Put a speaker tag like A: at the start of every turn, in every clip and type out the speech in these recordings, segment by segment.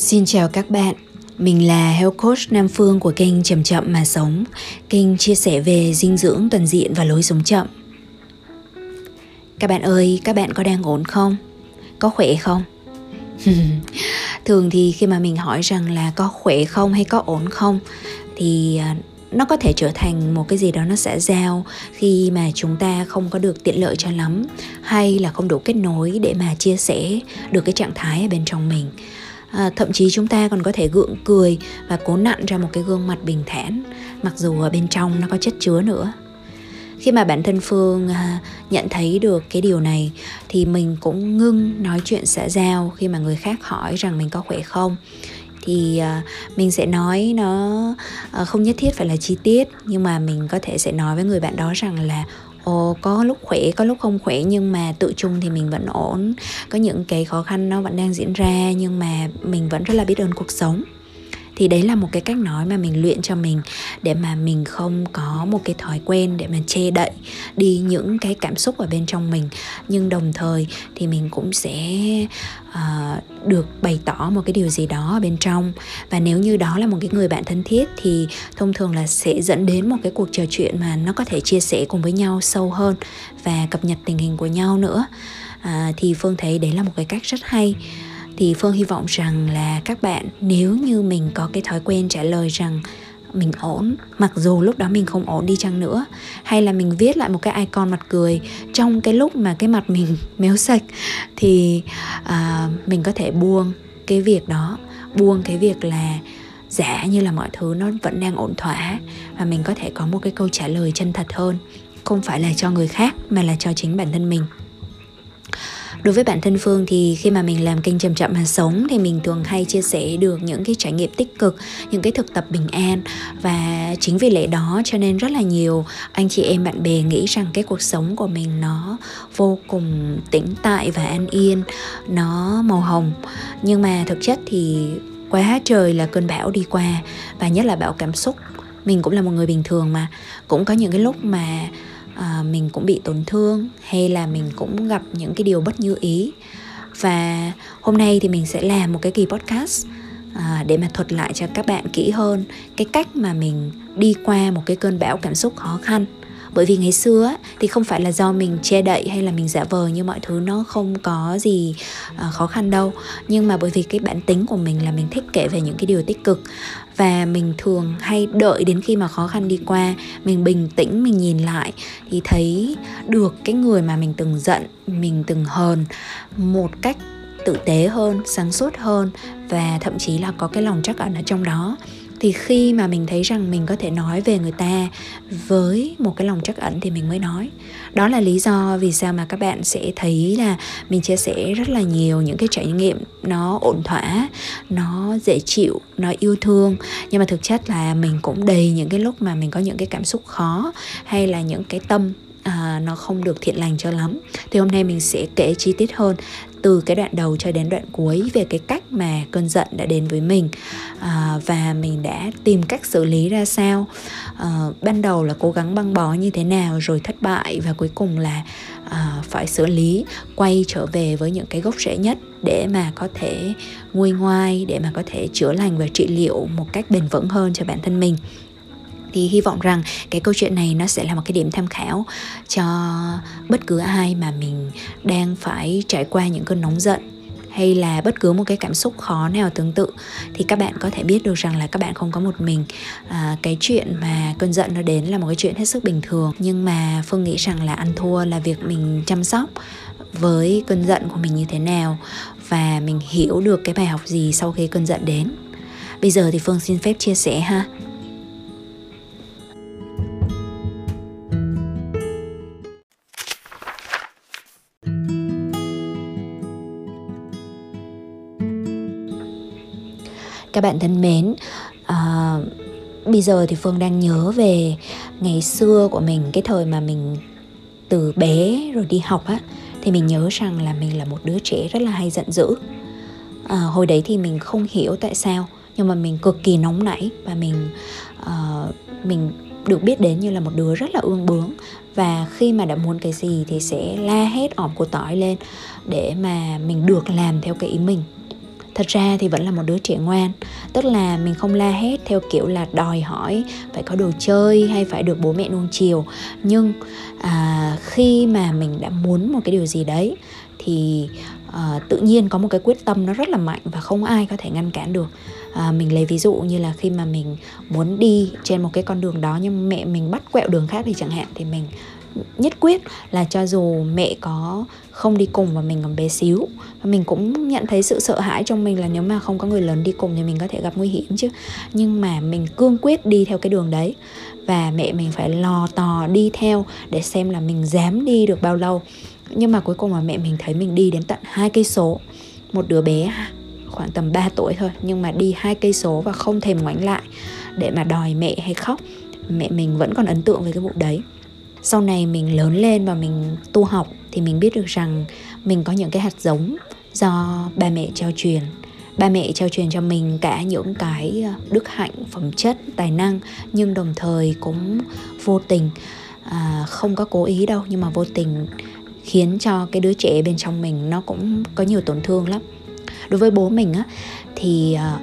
A: Xin chào các bạn, mình là Health Coach Nam Phương của kênh Chậm Chậm Mà Sống Kênh chia sẻ về dinh dưỡng toàn diện và lối sống chậm Các bạn ơi, các bạn có đang ổn không? Có khỏe không? Thường thì khi mà mình hỏi rằng là có khỏe không hay có ổn không Thì à, nó có thể trở thành một cái gì đó nó sẽ giao khi mà chúng ta không có được tiện lợi cho lắm hay là không đủ kết nối để mà chia sẻ được cái trạng thái ở bên trong mình à, thậm chí chúng ta còn có thể gượng cười và cố nặn ra một cái gương mặt bình thản mặc dù ở bên trong nó có chất chứa nữa. Khi mà bản thân phương à, nhận thấy được cái điều này thì mình cũng ngưng nói chuyện xã giao khi mà người khác hỏi rằng mình có khỏe không. Thì à, mình sẽ nói nó à, không nhất thiết phải là chi tiết nhưng mà mình có thể sẽ nói với người bạn đó rằng là Ồ, có lúc khỏe, có lúc không khỏe nhưng mà tự chung thì mình vẫn ổn. Có những cái khó khăn nó vẫn đang diễn ra nhưng mà mình vẫn rất là biết ơn cuộc sống thì đấy là một cái cách nói mà mình luyện cho mình để mà mình không có một cái thói quen để mà che đậy đi những cái cảm xúc ở bên trong mình. Nhưng đồng thời thì mình cũng sẽ uh, được bày tỏ một cái điều gì đó ở bên trong. Và nếu như đó là một cái người bạn thân thiết thì thông thường là sẽ dẫn đến một cái cuộc trò chuyện mà nó có thể chia sẻ cùng với nhau sâu hơn và cập nhật tình hình của nhau nữa. À, thì phương thấy đấy là một cái cách rất hay thì phương hy vọng rằng là các bạn nếu như mình có cái thói quen trả lời rằng mình ổn mặc dù lúc đó mình không ổn đi chăng nữa hay là mình viết lại một cái icon mặt cười trong cái lúc mà cái mặt mình méo sạch thì à, mình có thể buông cái việc đó buông cái việc là giả như là mọi thứ nó vẫn đang ổn thỏa và mình có thể có một cái câu trả lời chân thật hơn không phải là cho người khác mà là cho chính bản thân mình đối với bản thân phương thì khi mà mình làm kênh chậm chậm mà sống thì mình thường hay chia sẻ được những cái trải nghiệm tích cực, những cái thực tập bình an và chính vì lẽ đó cho nên rất là nhiều anh chị em, bạn bè nghĩ rằng cái cuộc sống của mình nó vô cùng tĩnh tại và an yên, nó màu hồng. Nhưng mà thực chất thì quá trời là cơn bão đi qua và nhất là bão cảm xúc. Mình cũng là một người bình thường mà. Cũng có những cái lúc mà à, mình cũng bị tổn thương hay là mình cũng gặp những cái điều bất như ý. Và hôm nay thì mình sẽ làm một cái kỳ podcast à, để mà thuật lại cho các bạn kỹ hơn cái cách mà mình đi qua một cái cơn bão cảm xúc khó khăn. Bởi vì ngày xưa thì không phải là do mình che đậy hay là mình giả vờ như mọi thứ nó không có gì à, khó khăn đâu. Nhưng mà bởi vì cái bản tính của mình là mình thích kể về những cái điều tích cực và mình thường hay đợi đến khi mà khó khăn đi qua, mình bình tĩnh, mình nhìn lại thì thấy được cái người mà mình từng giận, mình từng hờn một cách tử tế hơn, sáng suốt hơn và thậm chí là có cái lòng trắc ẩn ở trong đó thì khi mà mình thấy rằng mình có thể nói về người ta với một cái lòng trắc ẩn thì mình mới nói. Đó là lý do vì sao mà các bạn sẽ thấy là mình chia sẻ rất là nhiều những cái trải nghiệm nó ổn thỏa, nó dễ chịu, nó yêu thương. Nhưng mà thực chất là mình cũng đầy những cái lúc mà mình có những cái cảm xúc khó hay là những cái tâm à, nó không được thiện lành cho lắm. Thì hôm nay mình sẽ kể chi tiết hơn từ cái đoạn đầu cho đến đoạn cuối về cái cách mà cơn giận đã đến với mình à, và mình đã tìm cách xử lý ra sao. À, ban đầu là cố gắng băng bó như thế nào rồi thất bại và cuối cùng là à, phải xử lý quay trở về với những cái gốc rễ nhất để mà có thể nguôi ngoai để mà có thể chữa lành và trị liệu một cách bền vững hơn cho bản thân mình thì hy vọng rằng cái câu chuyện này nó sẽ là một cái điểm tham khảo cho bất cứ ai mà mình đang phải trải qua những cơn nóng giận hay là bất cứ một cái cảm xúc khó nào tương tự. Thì các bạn có thể biết được rằng là các bạn không có một mình à, cái chuyện mà cơn giận nó đến là một cái chuyện hết sức bình thường. Nhưng mà phương nghĩ rằng là ăn thua là việc mình chăm sóc với cơn giận của mình như thế nào và mình hiểu được cái bài học gì sau khi cơn giận đến. Bây giờ thì phương xin phép chia sẻ ha. Các bạn thân mến. À, bây giờ thì phương đang nhớ về ngày xưa của mình cái thời mà mình từ bé rồi đi học á thì mình nhớ rằng là mình là một đứa trẻ rất là hay giận dữ. À, hồi đấy thì mình không hiểu tại sao nhưng mà mình cực kỳ nóng nảy và mình uh, mình được biết đến như là một đứa rất là ương bướng. Và khi mà đã muốn cái gì thì sẽ la hết ỏm của tỏi lên để mà mình được làm theo cái ý mình thật ra thì vẫn là một đứa trẻ ngoan. Tức là mình không la hét theo kiểu là đòi hỏi phải có đồ chơi hay phải được bố mẹ nuông chiều. Nhưng à, khi mà mình đã muốn một cái điều gì đấy thì uh, tự nhiên có một cái quyết tâm nó rất là mạnh và không ai có thể ngăn cản được. À, mình lấy ví dụ như là khi mà mình muốn đi trên một cái con đường đó nhưng mẹ mình bắt quẹo đường khác thì chẳng hạn thì mình nhất quyết là cho dù mẹ có không đi cùng và mình còn bé xíu. Và mình cũng nhận thấy sự sợ hãi trong mình là nếu mà không có người lớn đi cùng thì mình có thể gặp nguy hiểm chứ. Nhưng mà mình cương quyết đi theo cái đường đấy. Và mẹ mình phải lò tò đi theo để xem là mình dám đi được bao lâu. Nhưng mà cuối cùng là mẹ mình thấy mình đi đến tận hai cây số. Một đứa bé khoảng tầm 3 tuổi thôi, nhưng mà đi hai cây số và không thèm ngoảnh lại để mà đòi mẹ hay khóc. Mẹ mình vẫn còn ấn tượng với cái vụ đấy sau này mình lớn lên và mình tu học thì mình biết được rằng mình có những cái hạt giống do ba mẹ trao truyền. Ba mẹ trao truyền cho mình cả những cái ờ, đức hạnh phẩm chất tài năng nhưng đồng thời cũng vô tình à, không có cố ý đâu nhưng mà vô tình khiến cho cái đứa trẻ bên trong mình nó cũng có nhiều tổn thương lắm. Đối với bố mình á thì à,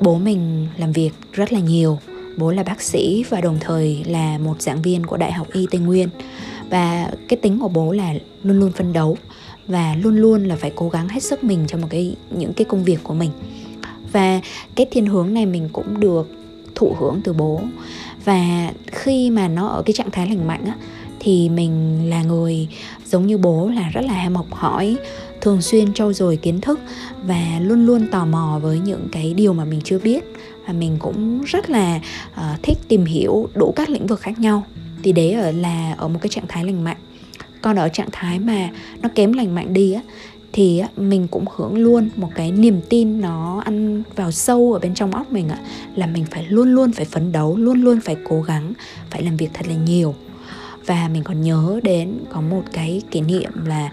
A: bố mình làm việc rất là nhiều bố là bác sĩ và đồng thời là một giảng viên của đại học y tây nguyên. Và cái tính của bố là luôn luôn phân đấu và luôn luôn là phải cố gắng hết sức mình cho một cái, những cái công việc của mình. Và cái thiên hướng này mình cũng được thụ hưởng từ bố. Và khi mà nó ở cái trạng thái lành mạnh á, thì mình là người giống như bố là rất là ham học hỏi, thường xuyên trau dồi kiến thức và luôn luôn tò mò với những cái điều mà mình chưa biết và mình cũng rất là uh, thích tìm hiểu đủ các lĩnh vực khác nhau. Thì đấy ở là ở một cái trạng thái lành mạnh. Còn ở trạng thái mà nó kém lành mạnh đi á thì mình cũng hưởng luôn một cái niềm tin nó ăn vào sâu ở bên trong óc mình ạ là mình phải luôn luôn phải phấn đấu luôn luôn phải cố gắng phải làm việc thật là nhiều. Và mình còn nhớ đến có một cái kỷ niệm là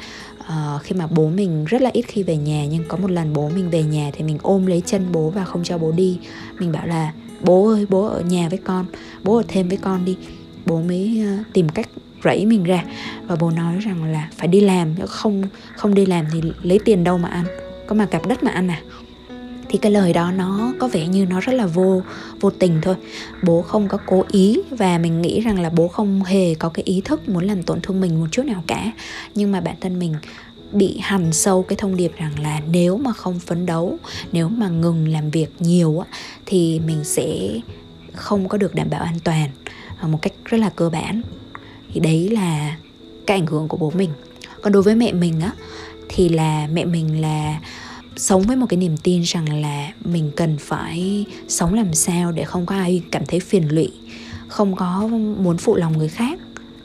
A: uh, khi mà bố mình rất là ít khi về nhà nhưng có một lần bố mình về nhà thì mình ôm lấy chân bố và không cho bố đi. Mình bảo là bố ơi bố ở nhà với con bố ở thêm với con đi. Bố mới uh, tìm cách rẫy mình ra và bố nói rằng là phải đi làm không không đi làm thì lấy tiền đâu mà ăn. Có mà cặp đất mà ăn à? Thì cái lời đó nó có vẻ như nó rất là vô vô tình thôi. Bố không có cố ý và mình nghĩ rằng là bố không hề có cái ý thức muốn làm tổn thương mình một chút nào cả. Nhưng mà bản thân mình bị hằn sâu cái thông điệp rằng là nếu mà không phấn đấu, nếu mà ngừng làm việc nhiều á, thì mình sẽ không có được đảm bảo an toàn à, một cách rất là cơ bản. Thì đấy là cái ảnh hưởng của bố mình. Còn đối với mẹ mình á, thì là mẹ mình là sống với một cái niềm tin rằng là mình cần phải sống làm sao để không có ai cảm thấy phiền lụy không có muốn phụ lòng người khác.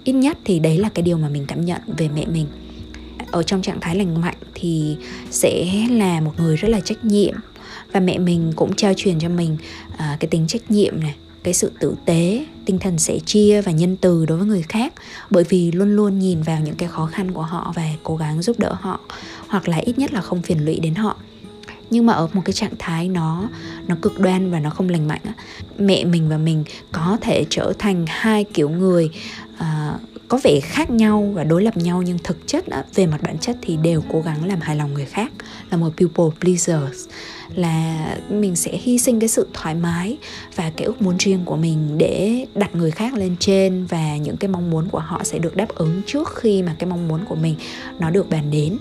A: Ít nhất thì đấy là cái điều mà mình cảm nhận về mẹ mình. Ở trong trạng thái lành mạnh thì sẽ là một người rất là trách nhiệm và mẹ mình cũng trao truyền cho mình à, cái tính trách nhiệm này cái sự tử tế tinh thần sẻ chia và nhân từ đối với người khác. Bởi vì luôn luôn nhìn vào những cái khó khăn của họ và cố gắng giúp đỡ họ hoặc là ít nhất là không phiền lụy đến họ nhưng mà ở một cái trạng thái nó nó cực đoan và nó không lành mạnh mẹ mình và mình có thể trở thành hai kiểu người uh, có vẻ khác nhau và đối lập nhau nhưng thực chất á, về mặt bản chất thì đều cố gắng làm hài lòng người khác là một people pleasers là mình sẽ hy sinh cái sự thoải mái và cái ước muốn riêng của mình để đặt người khác lên trên và những cái mong muốn của họ sẽ được đáp ứng trước khi mà cái mong muốn của mình nó được bàn đến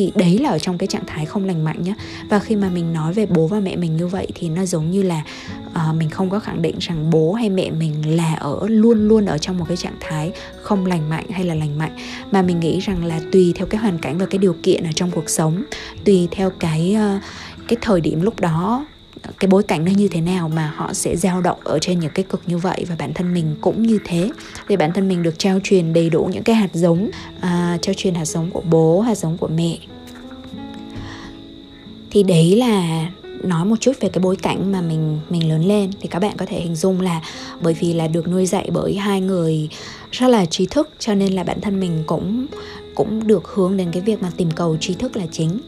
A: thì đấy là ở trong cái trạng thái không lành mạnh nhé và khi mà mình nói về bố và mẹ mình như vậy thì nó giống như là uh, mình không có khẳng định rằng bố hay mẹ mình là ở luôn luôn ở trong một cái trạng thái không lành mạnh hay là lành mạnh. Mà mình nghĩ rằng là tùy theo cái hoàn cảnh và cái điều kiện ở trong cuộc sống tùy theo cái uh, cái thời điểm lúc đó cái bối cảnh nó như thế nào mà họ sẽ dao động ở trên những cái cực như vậy và bản thân mình cũng như thế. Thì bản thân mình được trao truyền đầy đủ những cái hạt giống à, trao truyền hạt giống của bố hạt giống của mẹ. Thì đấy là nói một chút về cái bối cảnh mà mình mình lớn lên. Thì các bạn có thể hình dung là bởi vì là được nuôi dạy bởi hai người rất là trí thức cho nên là bản thân mình cũng cũng được hướng đến cái việc mà tìm cầu trí thức là chính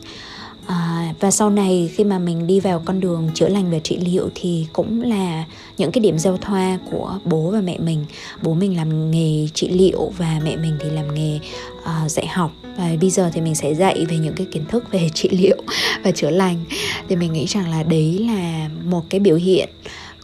A: à, và sau này khi mà mình đi vào con đường chữa lành và trị liệu thì cũng là những cái điểm giao thoa của bố và mẹ mình. Bố mình làm nghề trị liệu và mẹ mình thì làm nghề uh, dạy học. Và bây giờ thì mình sẽ dạy về những cái kiến thức về trị liệu và chữa lành. Thì mình nghĩ rằng là đấy là một cái biểu hiện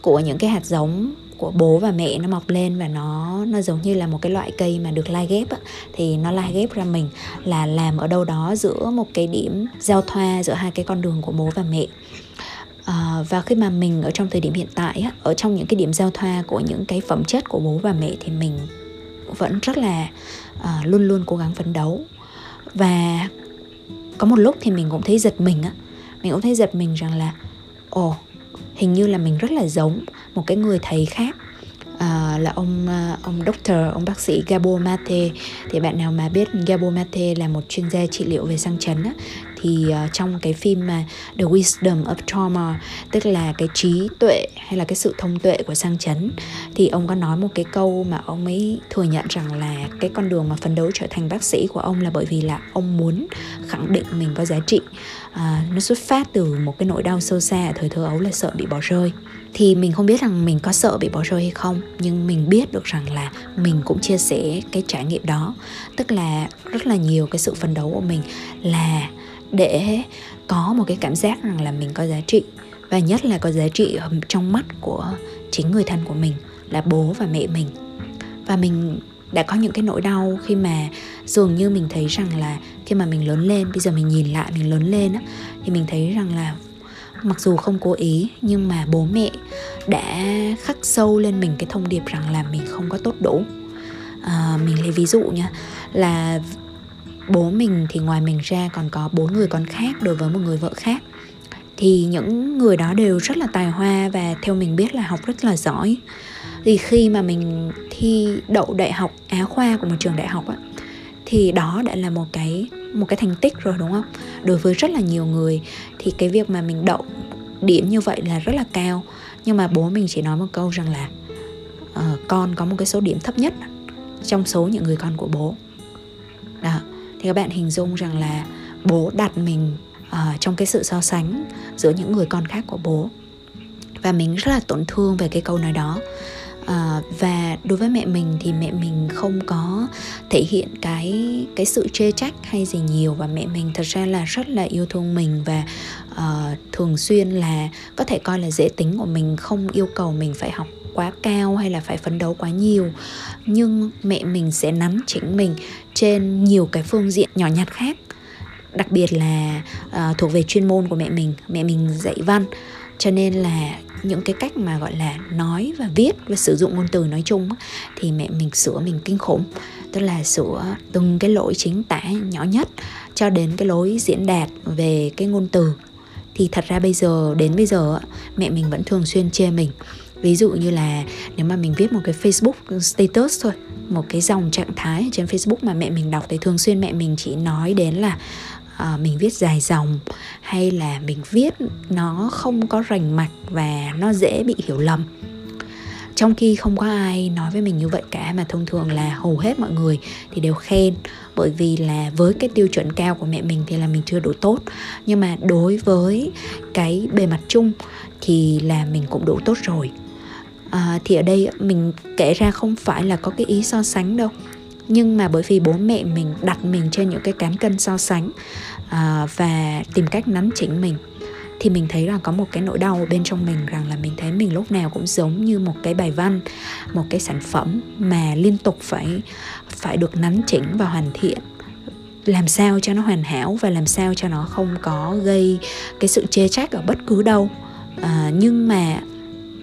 A: của những cái hạt giống của bố và mẹ nó mọc lên và nó nó giống như là một cái loại cây mà được lai ghép á, thì nó lai ghép ra mình là làm ở đâu đó giữa một cái điểm giao thoa giữa hai cái con đường của bố và mẹ. À, và khi mà mình ở trong thời điểm hiện tại á, ở trong những cái điểm giao thoa của những cái phẩm chất của bố và mẹ thì mình vẫn rất là à, luôn luôn cố gắng phấn đấu. Và có một lúc thì mình cũng thấy giật mình á. Mình cũng thấy giật mình rằng là ồ hình như là mình rất là giống một cái người thầy khác à, là ông à, ông doctor ông bác sĩ Gabo Mate. Thì bạn nào mà biết Gabo Mate là một chuyên gia trị liệu về sang chấn á, thì uh, trong cái phim mà The Wisdom of Trauma tức là cái trí tuệ hay là cái sự thông tuệ của sang chấn thì ông có nói một cái câu mà ông ấy thừa nhận rằng là cái con đường mà phấn đấu trở thành bác sĩ của ông là bởi vì là ông muốn khẳng định mình có giá trị à, nó xuất phát từ một cái nỗi đau sâu xa ở thời thơ ấu là sợ bị bỏ rơi. Thì mình không biết rằng mình có sợ bị bỏ rơi hay không nhưng mình biết được rằng là mình cũng chia sẻ cái trải nghiệm đó. Tức là rất là nhiều cái sự phấn đấu của mình là để có một cái cảm giác rằng là mình có giá trị. Và nhất là có giá trị trong mắt của chính người thân của mình là bố và mẹ mình. Và mình đã có những cái nỗi đau khi mà dường như mình thấy rằng là khi mà mình lớn lên bây giờ mình nhìn lại mình lớn lên á thì mình thấy rằng là mặc dù không cố ý nhưng mà bố mẹ đã khắc sâu lên mình cái thông điệp rằng là mình không có tốt đủ. À, mình lấy ví dụ nha là bố mình thì ngoài mình ra còn có bốn người con khác đối với một người vợ khác. Thì những người đó đều rất là tài hoa và theo mình biết là học rất là giỏi. Thì khi mà mình thi đậu đại học á khoa của một trường đại học á thì đó đã là một cái một cái thành tích rồi đúng không? Đối với rất là nhiều người thì cái việc mà mình đậu điểm như vậy là rất là cao. Nhưng mà bố mình chỉ nói một câu rằng là uh, con có một cái số điểm thấp nhất trong số những người con của bố. Đó. Thì các bạn hình dung rằng là bố đặt mình uh, trong cái sự so sánh giữa những người con khác của bố. Và mình rất là tổn thương về cái câu nói đó à, và đối với mẹ mình thì mẹ mình không có thể hiện cái cái sự chê trách hay gì nhiều và mẹ mình thật ra là rất là yêu thương mình và uh, thường xuyên là có thể coi là dễ tính của mình không yêu cầu mình phải học quá cao hay là phải phấn đấu quá nhiều. Nhưng mẹ mình sẽ nắm chỉnh mình trên nhiều cái phương diện nhỏ nhặt khác. Đặc biệt là uh, thuộc về chuyên môn của mẹ mình. Mẹ mình dạy văn cho nên là những cái cách mà, gọi là, nói và viết và sử dụng ngôn từ nói chung thì mẹ mình sửa mình kinh khủng. Tức là sửa từng cái lỗi chính tả nhỏ nhất cho đến cái lối diễn đạt về cái ngôn từ. Thì thật ra bây giờ, đến bây giờ mẹ mình vẫn thường xuyên chê mình. Ví dụ như là nếu mà mình viết một cái facebook status thôi, một cái dòng trạng thái trên facebook mà mẹ mình đọc thì thường xuyên mẹ mình chỉ nói đến là uh, mình viết dài dòng hay là mình viết nó không có rành mạch và nó dễ bị hiểu lầm. Trong khi không có ai nói với mình như vậy cả mà thông thường là hầu hết mọi người thì đều khen. Bởi vì là với cái tiêu chuẩn cao của mẹ mình thì là mình chưa đủ tốt. Nhưng mà đối với cái bề mặt chung thì là mình cũng đủ tốt rồi. À, thì ở đây mình kể ra không phải là có cái ý so sánh đâu. Nhưng mà bởi vì bố mẹ mình đặt mình trên những cái cán cân so sánh à, và tìm cách nắn chỉnh mình thì mình thấy là có một cái nỗi đau bên trong mình rằng là mình thấy mình lúc nào cũng giống như một cái bài văn một cái sản phẩm mà liên tục phải phải được nắn chỉnh và hoàn thiện. Làm sao cho nó hoàn hảo và làm sao cho nó không có gây cái sự chê trách ở bất cứ đâu. À, nhưng mà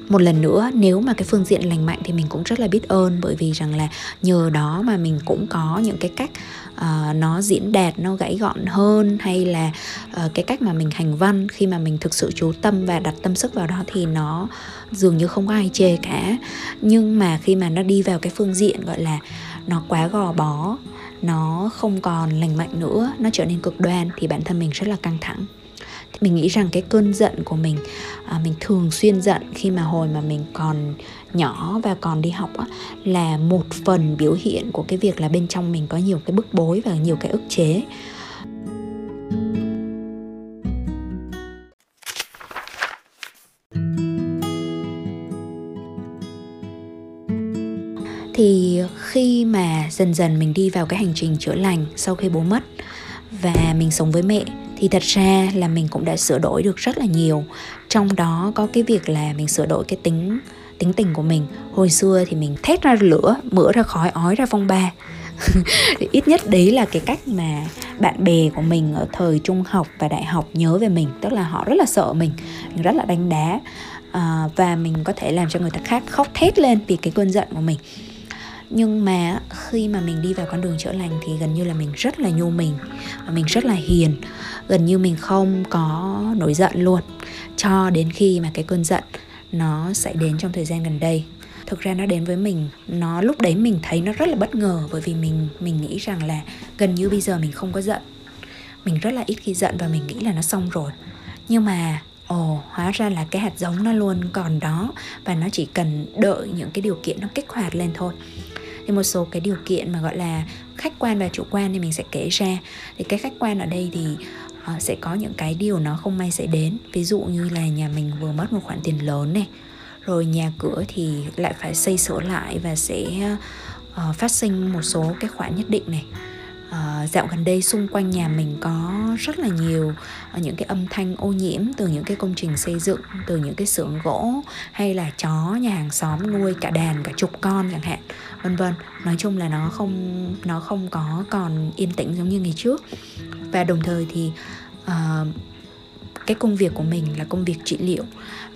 A: một lần nữa nếu mà cái phương diện lành mạnh thì mình cũng rất là biết ơn bởi vì rằng là nhờ đó mà mình cũng có những cái cách uh, nó diễn đạt nó gãy gọn hơn hay là uh, cái cách mà mình hành văn khi mà mình thực sự chú tâm và đặt tâm sức vào đó thì nó dường như không có ai chê cả. Nhưng mà khi mà nó đi vào cái phương diện gọi là nó quá gò bó nó không còn lành mạnh nữa nó trở nên cực đoan thì bản thân mình rất là căng thẳng. Thì mình nghĩ rằng cái cơn giận của mình à, mình thường xuyên giận khi mà hồi mà mình còn nhỏ và còn đi học á, là một phần biểu hiện của cái việc là bên trong mình có nhiều cái bức bối và nhiều cái ức chế. Thì khi mà dần dần mình đi vào cái hành trình chữa lành sau khi bố mất và mình sống với mẹ thì thật ra là mình cũng đã sửa đổi được rất là nhiều. Trong đó có cái việc là mình sửa đổi cái tính tính tình của mình. Hồi xưa thì mình thét ra lửa mửa ra khói ói ra phong ba. Thì ít nhất đấy là cái cách mà bạn bè của mình ở thời trung học và đại học nhớ về mình. Tức là họ rất là sợ mình mình rất là đánh đá. À, và mình có thể làm cho người ta khác khóc thét lên vì cái cơn giận của mình nhưng mà khi mà mình đi vào con đường chữa lành thì gần như là mình rất là nhu mình và mình rất là hiền. Gần như mình không có nổi giận luôn, cho đến khi mà cái cơn giận nó xảy đến trong thời gian gần đây. Thực ra nó đến với mình, nó lúc đấy mình thấy nó rất là bất ngờ bởi vì mình mình nghĩ rằng là gần như bây giờ mình không có giận. Mình rất là ít khi giận và mình nghĩ là nó xong rồi. Nhưng mà, ồ, hóa ra là cái hạt giống nó luôn còn đó và nó chỉ cần đợi những cái điều kiện nó kích hoạt lên thôi thì một số cái điều kiện mà gọi là khách quan và chủ quan thì mình sẽ kể ra. Thì cái khách quan ở đây thì uh, sẽ có những cái điều nó không may sẽ đến. Ví dụ như là nhà mình vừa mất một khoản tiền lớn này rồi nhà cửa thì lại phải xây sửa lại và sẽ uh, phát sinh một số cái khoản nhất định này. Uh, dạo gần đây xung quanh nhà mình có rất là nhiều uh, những cái âm thanh ô nhiễm từ những cái công trình xây dựng từ những cái xưởng gỗ hay là chó nhà hàng xóm nuôi cả đàn cả chục con chẳng hạn vân vân. Nói chung là nó không nó không có còn yên tĩnh giống như ngày trước. Và đồng thời thì uh, cái công việc của mình là công việc trị liệu.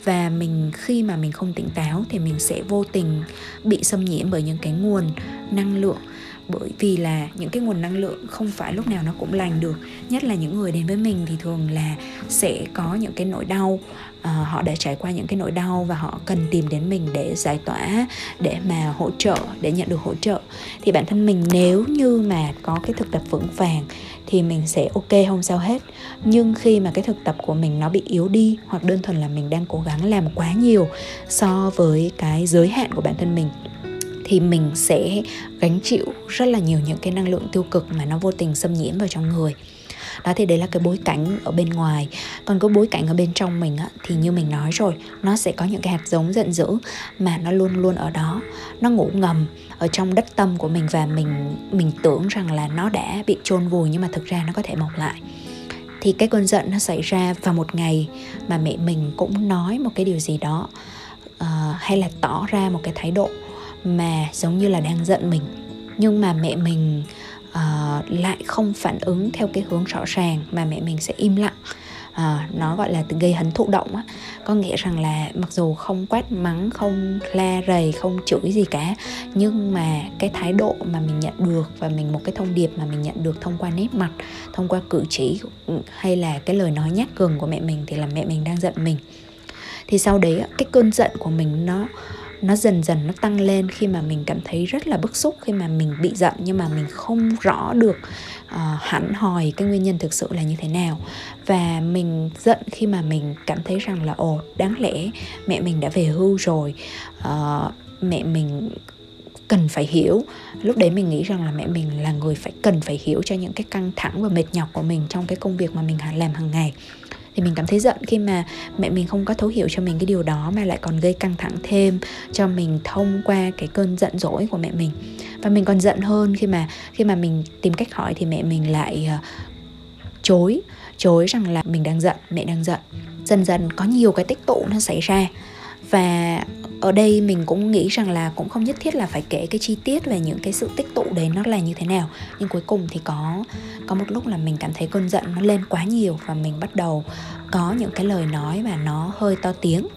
A: Và mình khi mà mình không tỉnh táo thì mình sẽ vô tình bị xâm nhiễm bởi những cái nguồn năng lượng bởi vì là những cái nguồn năng lượng không phải lúc nào nó cũng lành được. Nhất là những người đến với mình thì thường là sẽ có những cái nỗi đau. Uh, họ đã trải qua những cái nỗi đau và họ cần tìm đến mình để giải tỏa để mà hỗ trợ để nhận được hỗ trợ. Thì bản thân mình nếu như mà có cái thực tập vững vàng thì mình sẽ ok không sao hết. Nhưng khi mà cái thực tập của mình nó bị yếu đi hoặc đơn thuần là mình đang cố gắng làm quá nhiều so với cái giới hạn của bản thân mình thì mình sẽ gánh chịu rất là nhiều những cái năng lượng tiêu cực mà nó vô tình xâm nhiễm vào trong người. Đó thì đấy là cái bối cảnh ở bên ngoài. Còn cái bối cảnh ở bên trong mình á, thì như mình nói rồi nó sẽ có những cái hạt giống giận dữ mà nó luôn luôn ở đó. Nó ngủ ngầm ở trong đất tâm của mình và mình mình tưởng rằng là nó đã bị chôn vùi nhưng mà thực ra nó có thể mọc lại. Thì cái cơn giận nó xảy ra vào một ngày mà mẹ mình cũng nói một cái điều gì đó uh, hay là tỏ ra một cái thái độ mà giống như là đang giận mình. Nhưng mà mẹ mình uh, lại không phản ứng theo cái hướng rõ ràng mà mẹ mình sẽ im lặng. À, nó gọi là gây hấn thụ động á. Có nghĩa rằng là mặc dù không quát mắng không la rầy không chửi gì cả nhưng mà cái thái độ mà mình nhận được và mình một cái thông điệp mà mình nhận được thông qua nét mặt thông qua cử chỉ ừ, hay là cái lời nói nhát gừng của mẹ mình thì là mẹ mình đang giận mình. Thì sau đấy cái cơn giận của mình nó nó dần dần nó tăng lên khi mà mình cảm thấy rất là bức xúc khi mà mình bị giận nhưng mà mình không rõ được uh, hẳn hòi cái nguyên nhân thực sự là như thế nào. Và mình giận khi mà mình cảm thấy rằng là ồ đáng lẽ mẹ mình đã về hưu rồi uh, mẹ mình cần phải hiểu. Lúc đấy mình nghĩ rằng là mẹ mình là người phải cần phải hiểu cho những cái căng thẳng và mệt nhọc của mình trong cái công việc mà mình làm hàng ngày thì mình cảm thấy giận khi mà mẹ mình không có thấu hiểu cho mình cái điều đó mà lại còn gây căng thẳng thêm cho mình thông qua cái cơn giận dỗi của mẹ mình. Và mình còn giận hơn khi mà khi mà mình tìm cách hỏi thì mẹ mình lại uh, chối chối rằng là mình đang giận mẹ đang giận. Dần dần có nhiều cái tích tụ nó xảy ra và ở đây mình cũng nghĩ rằng là cũng không nhất thiết là phải kể cái chi tiết về những cái sự tích tụ đấy nó là như thế nào. Nhưng cuối cùng thì có có một lúc là mình cảm thấy cơn giận nó lên quá nhiều và mình bắt đầu có những cái lời nói mà nó hơi to tiếng.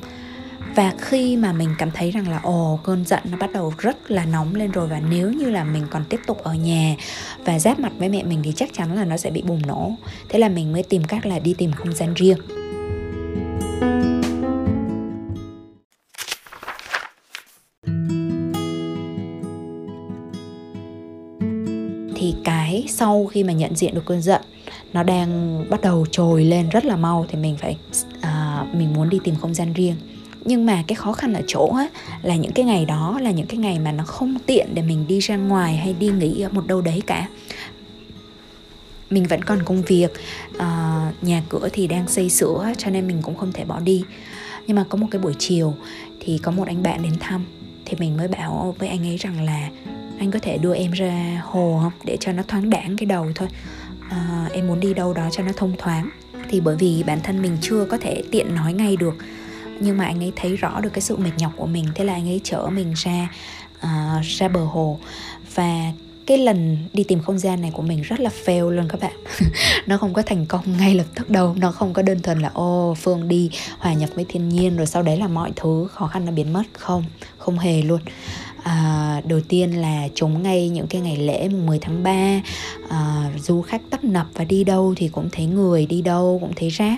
A: Và khi mà mình cảm thấy rằng là, ồ, cơn giận nó bắt đầu rất là nóng lên rồi và nếu như là mình còn tiếp tục ở nhà và giáp mặt với mẹ mình thì chắc chắn là nó sẽ bị bùng nổ. Thế là mình mới tìm cách là đi tìm không gian riêng. Sau khi mà nhận diện được cơn giận nó đang bắt đầu trồi lên rất là mau thì mình phải à, mình muốn đi tìm không gian riêng. Nhưng mà cái khó khăn ở chỗ á, là những cái ngày đó là những cái ngày mà nó không tiện để mình đi ra ngoài hay đi nghỉ ở một đâu đấy cả. Mình vẫn còn công việc à, nhà cửa thì đang xây sửa cho nên mình cũng không thể bỏ đi. Nhưng mà có một cái buổi chiều thì có một anh bạn đến thăm thì mình mới bảo với anh ấy rằng là anh có thể đưa em ra hồ không? Để cho nó thoáng đãng cái đầu thôi. À, em muốn đi đâu đó cho nó thông thoáng. Thì bởi vì bản thân mình chưa có thể tiện nói ngay được. Nhưng mà anh ấy thấy rõ được cái sự mệt nhọc của mình. Thế là anh ấy chở mình ra uh, ra bờ hồ. Và cái lần đi tìm không gian này của mình rất là fail luôn các bạn. Nó không có thành công ngay lập tức đâu. Nó không có đơn thuần là ô phương đi hòa nhập với thiên nhiên rồi sau đấy là mọi thứ khó khăn nó biến mất. Không không hề luôn à, đầu tiên là chống ngay những cái ngày lễ mùng 10 tháng 3 à, ờ, du khách tấp nập và đi đâu thì cũng thấy người đi đâu cũng thấy rác.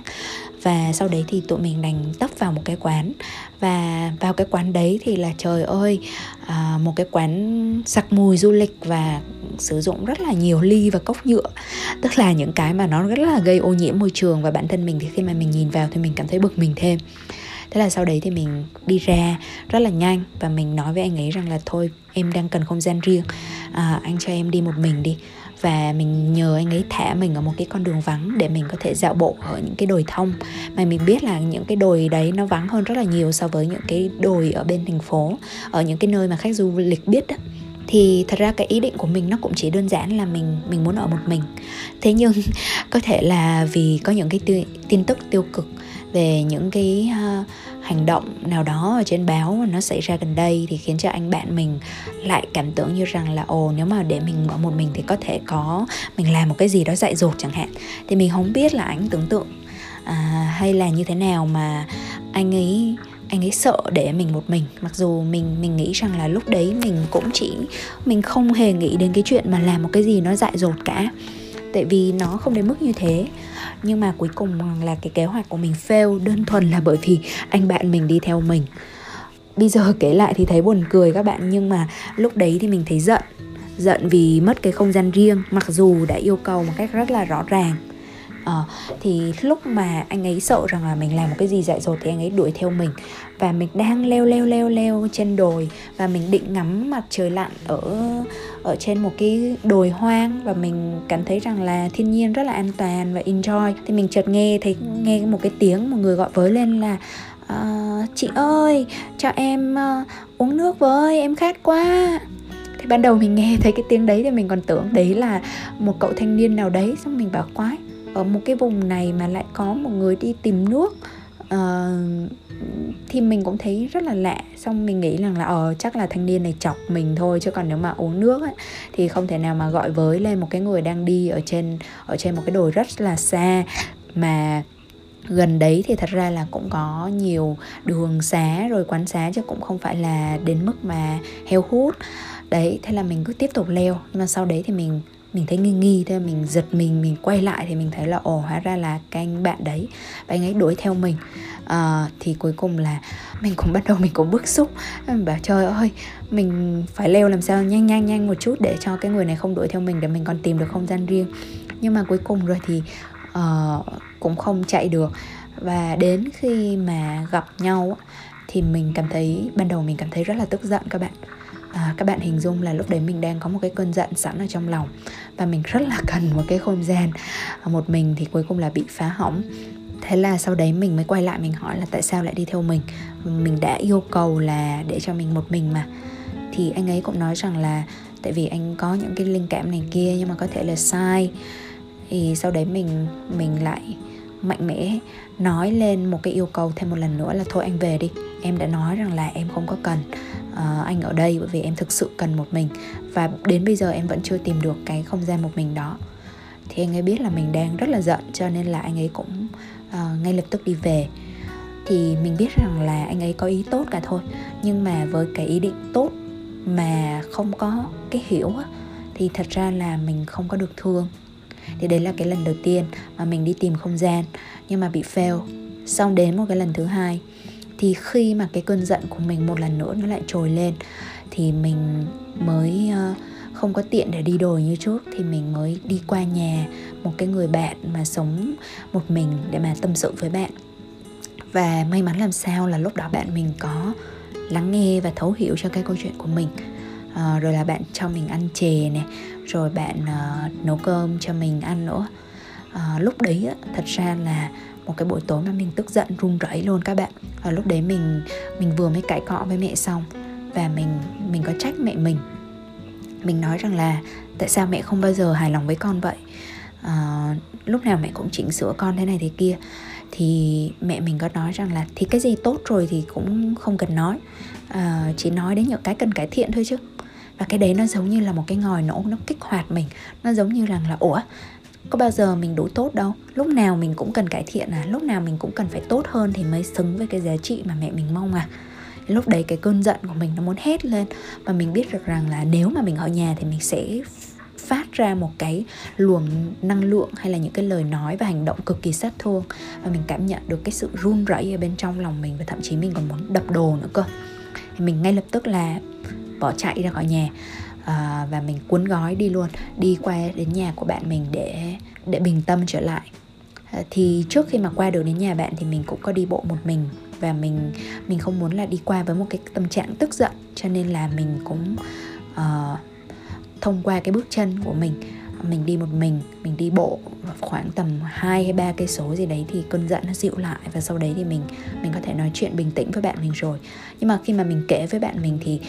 A: Và sau đấy thì tụi mình đành tấp vào một cái quán. Và vào cái quán đấy thì là trời ơi à, một cái quán sặc mùi du lịch và sử dụng rất là nhiều ly và cốc nhựa. Tức là những cái mà nó rất là gây ô nhiễm môi trường và bản thân mình thì khi mà mình nhìn vào thì mình cảm thấy bực mình thêm thế là sau đấy thì mình đi ra rất là nhanh và mình nói với anh ấy rằng là thôi em đang cần không gian riêng. À, anh cho em đi một mình đi. Và mình nhờ anh ấy thả mình ở một cái con đường vắng để mình có thể dạo bộ ở những cái đồi thông. Mà mình biết là những cái đồi đấy nó vắng hơn rất là nhiều so với những cái đồi ở bên thành phố ở những cái nơi mà khách du lịch biết đó thì thật ra cái ý định của mình nó cũng chỉ đơn giản là mình mình muốn ở một mình. Thế nhưng có thể là vì có những cái tin tức tiêu cực về những cái uh, hành động nào đó ở trên báo mà nó xảy ra gần đây thì khiến cho anh bạn mình lại cảm tưởng như rằng là ồ nếu mà để mình ở một mình thì có thể có mình làm một cái gì đó dại dột chẳng hạn. Thì mình không biết là anh tưởng tượng à, hay là như thế nào mà anh ấy anh ấy sợ để mình một mình. Mặc dù mình mình nghĩ rằng là lúc đấy mình cũng chỉ mình không hề nghĩ đến cái chuyện mà làm một cái gì nó dại dột cả tại vì nó không đến mức như thế. Nhưng mà cuối cùng là cái kế hoạch của mình fail đơn thuần là bởi vì anh bạn mình đi theo mình. Bây giờ kể lại thì thấy buồn cười các bạn, nhưng mà lúc đấy thì mình thấy giận. Giận vì mất cái không gian riêng, mặc dù đã yêu cầu một cách rất là rõ ràng à, thì lúc mà anh ấy sợ rằng là mình làm một cái gì dại dột thì anh ấy đuổi theo mình. Và mình đang leo leo leo leo trên đồi và mình định ngắm mặt trời lặn ở ở trên một cái đồi hoang và mình cảm thấy rằng là thiên nhiên rất là an toàn và enjoy. Thì mình chợt nghe thấy nghe một cái tiếng một người gọi với lên là uh, chị ơi cho em uh, uống nước với em khát quá. Thì ban đầu mình nghe thấy cái tiếng đấy thì mình còn tưởng đấy là một cậu thanh niên nào đấy xong mình bảo quái ở một cái vùng này mà lại có một người đi tìm nước uh, thì mình cũng thấy rất là lạ. Xong mình nghĩ rằng là ờ chắc là thanh niên này chọc mình thôi chứ còn nếu mà uống nước ấy, thì không thể nào mà gọi với lên một cái người đang đi ở trên ở trên một cái đồi rất là xa. Mà gần đấy thì thật ra là cũng có nhiều đường xá rồi quán xá chứ cũng không phải là đến mức mà heo hút. Đấy thế là mình cứ tiếp tục leo. Nhưng mà sau đấy thì mình mình thấy nghi nghi thế mình giật mình mình quay lại thì mình thấy là ồ hóa ra là cái anh bạn đấy và anh ấy đuổi theo mình. À, thì cuối cùng là mình cũng bắt đầu mình cũng bức xúc. Mình bảo trời ơi mình phải leo làm sao nhanh nhanh nhanh một chút để cho cái người này không đuổi theo mình để mình còn tìm được không gian riêng. Nhưng mà cuối cùng rồi thì uh, cũng không chạy được. Và đến khi mà gặp nhau thì mình cảm thấy ban đầu mình cảm thấy rất là tức giận các bạn à, các bạn hình dung là lúc đấy mình đang có một cái cơn giận sẵn ở trong lòng. Và mình rất là cần một cái không gian. À, một mình thì cuối cùng là bị phá hỏng. Thế là sau đấy mình mới quay lại mình hỏi là tại sao lại đi theo mình? Mình đã yêu cầu là để cho mình một mình mà. Thì anh ấy cũng nói rằng là tại vì anh có những cái linh cảm này kia nhưng mà có thể là sai. Thì sau đấy mình mình lại mạnh mẽ nói lên một cái yêu cầu thêm một lần nữa là thôi anh về đi. Em đã nói rằng là em không có cần uh, anh ở đây bởi vì em thực sự cần một mình. Và đến bây giờ em vẫn chưa tìm được cái không gian một mình đó. Thì anh ấy biết là mình đang rất là giận cho nên là anh ấy cũng uh, ngay lập tức đi về. Thì mình biết rằng là anh ấy có ý tốt cả thôi. Nhưng mà với cái ý định tốt mà không có cái hiểu á, thì thật ra là mình không có được thương. Thì đấy là cái lần đầu tiên mà mình đi tìm không gian nhưng mà bị fail. Xong đến một cái lần thứ hai thì khi mà cái cơn giận của mình một lần nữa nó lại trồi lên thì mình mới ờ, không có tiện để đi đồi như trước. Thì mình mới đi qua nhà một cái người bạn mà sống một mình để mà tâm sự với bạn. Và may mắn làm sao là lúc đó bạn mình có lắng nghe và thấu hiểu cho cái câu chuyện của mình. À, rồi là bạn cho mình ăn chè này rồi bạn uh, nấu cơm cho mình ăn nữa à, lúc đấy á, thật ra là một cái buổi tối mà mình tức giận run rẩy luôn các bạn. Và lúc đấy mình mình vừa mới cãi cọ với mẹ xong và mình mình có trách mẹ mình. Mình nói rằng là tại sao mẹ không bao giờ hài lòng với con vậy? À, lúc nào mẹ cũng chỉnh sửa con thế này thế kia. Thì mẹ mình có nói rằng là thì cái gì tốt rồi thì cũng không cần nói. À, chỉ nói đến những cái cần cải thiện thôi chứ. Và cái đấy nó giống như là một cái ngòi nổ nó kích hoạt mình. Nó giống như rằng là ủa có bao giờ mình đủ tốt đâu. Lúc nào mình cũng cần cải thiện à. Lúc nào mình cũng cần phải tốt hơn thì mới xứng với cái giá trị mà mẹ mình mong à. Lúc đấy cái cơn giận của mình nó muốn hét lên. Và mình biết được rằng là nếu mà mình ở nhà thì mình sẽ phát ra một cái luồng năng lượng hay là những cái lời nói và hành động cực kỳ sát thương. Và mình cảm nhận được cái sự run rẩy ở bên trong lòng mình và thậm chí mình còn muốn đập đồ nữa cơ. Thì mình ngay lập tức là bỏ chạy ra khỏi nhà à, và mình cuốn gói đi luôn đi qua đến nhà của bạn mình để để bình tâm trở lại. À, thì trước khi mà qua được đến nhà bạn thì mình cũng có đi bộ một mình và mình mình không muốn là đi qua với một cái tâm trạng tức giận cho nên là mình cũng uh, thông qua cái bước chân của mình mình đi một mình mình đi bộ khoảng tầm 2 hay 3 cây số gì đấy thì cơn giận nó dịu lại và sau đấy thì mình mình có thể nói chuyện bình tĩnh với bạn mình rồi. Nhưng mà khi mà mình kể với bạn mình thì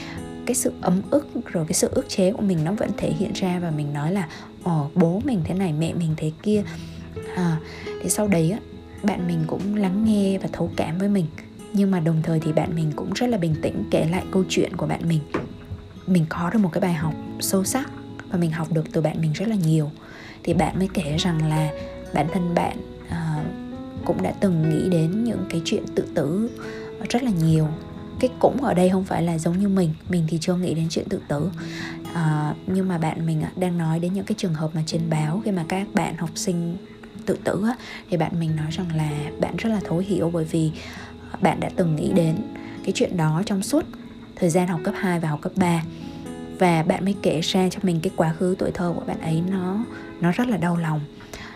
A: cái sự ấm ức rồi cái sự ức chế của mình nó vẫn thể hiện ra và mình nói là ồ bố mình thế này mẹ mình thế kia. À, thì sau đấy á bạn mình cũng lắng nghe và thấu cảm với mình. Nhưng mà đồng thời thì bạn mình cũng rất là bình tĩnh kể lại câu chuyện của bạn mình. Mình có được một cái bài học sâu sắc và mình học được từ bạn mình rất là nhiều. Thì bạn mới kể rằng là bản thân bạn uh, cũng đã từng nghĩ đến những cái chuyện tự tử rất là nhiều cái cũng ở đây không phải là giống như mình mình thì chưa nghĩ đến chuyện tự tử. À, nhưng mà bạn mình đang nói đến những cái trường hợp mà trên báo khi mà các bạn học sinh tự tử á, thì bạn mình nói rằng là bạn rất là thấu hiểu bởi vì à, bạn đã từng nghĩ đến cái chuyện đó trong suốt thời gian học cấp 2 và học cấp 3 và bạn mới kể ra cho mình cái quá khứ tuổi thơ của bạn ấy nó nó rất là đau lòng.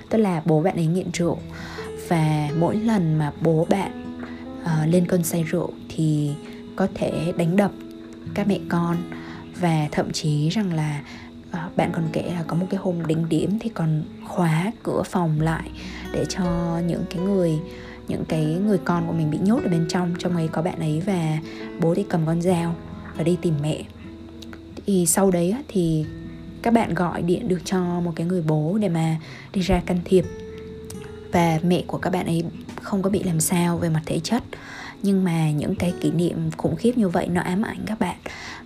A: Tức là bố bạn ấy nghiện rượu. Và mỗi lần mà bố bạn uh, lên cơn say rượu thì có thể đánh đập các mẹ con. Và thậm chí rằng là uh, bạn còn kể là có một cái hôm đỉnh điểm thì còn khóa cửa phòng lại để cho những cái người những cái người con của mình bị nhốt ở bên trong trong ấy có bạn ấy và bố thì cầm con dao và đi tìm mẹ. Thì sau đấy thì các bạn gọi điện được cho một cái người bố để mà đi ra can thiệp. Và mẹ của các bạn ấy không có bị làm sao về mặt thể chất nhưng mà những cái kỷ niệm khủng khiếp như vậy nó ám ảnh các bạn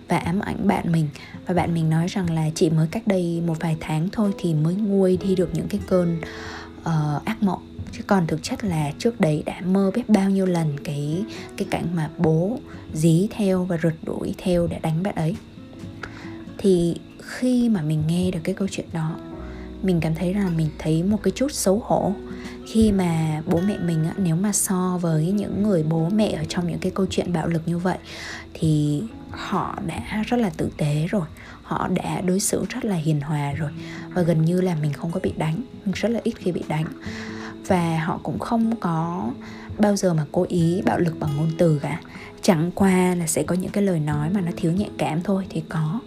A: và ám ảnh bạn mình. Và bạn mình nói rằng là chỉ mới cách đây một vài tháng thôi thì mới nguôi đi được những cái cơn uh, ác mộng. Chứ còn thực chất là trước đấy đã mơ biết bao nhiêu lần cái cái cảnh mà bố dí theo và rượt đuổi theo để đánh bạn ấy. Thì khi mà mình nghe được cái câu chuyện đó mình cảm thấy là mình thấy một cái chút xấu hổ khi mà bố mẹ mình nếu mà so với những người bố mẹ ở trong những cái câu chuyện bạo lực như vậy thì họ đã rất là tử tế rồi, họ đã đối xử rất là hiền hòa rồi và gần như là mình không có bị đánh, mình rất là ít khi bị đánh. Và họ cũng không có bao giờ mà cố ý bạo lực bằng ngôn từ cả, chẳng qua là sẽ có những cái lời nói mà nó thiếu nhạy cảm thôi thì có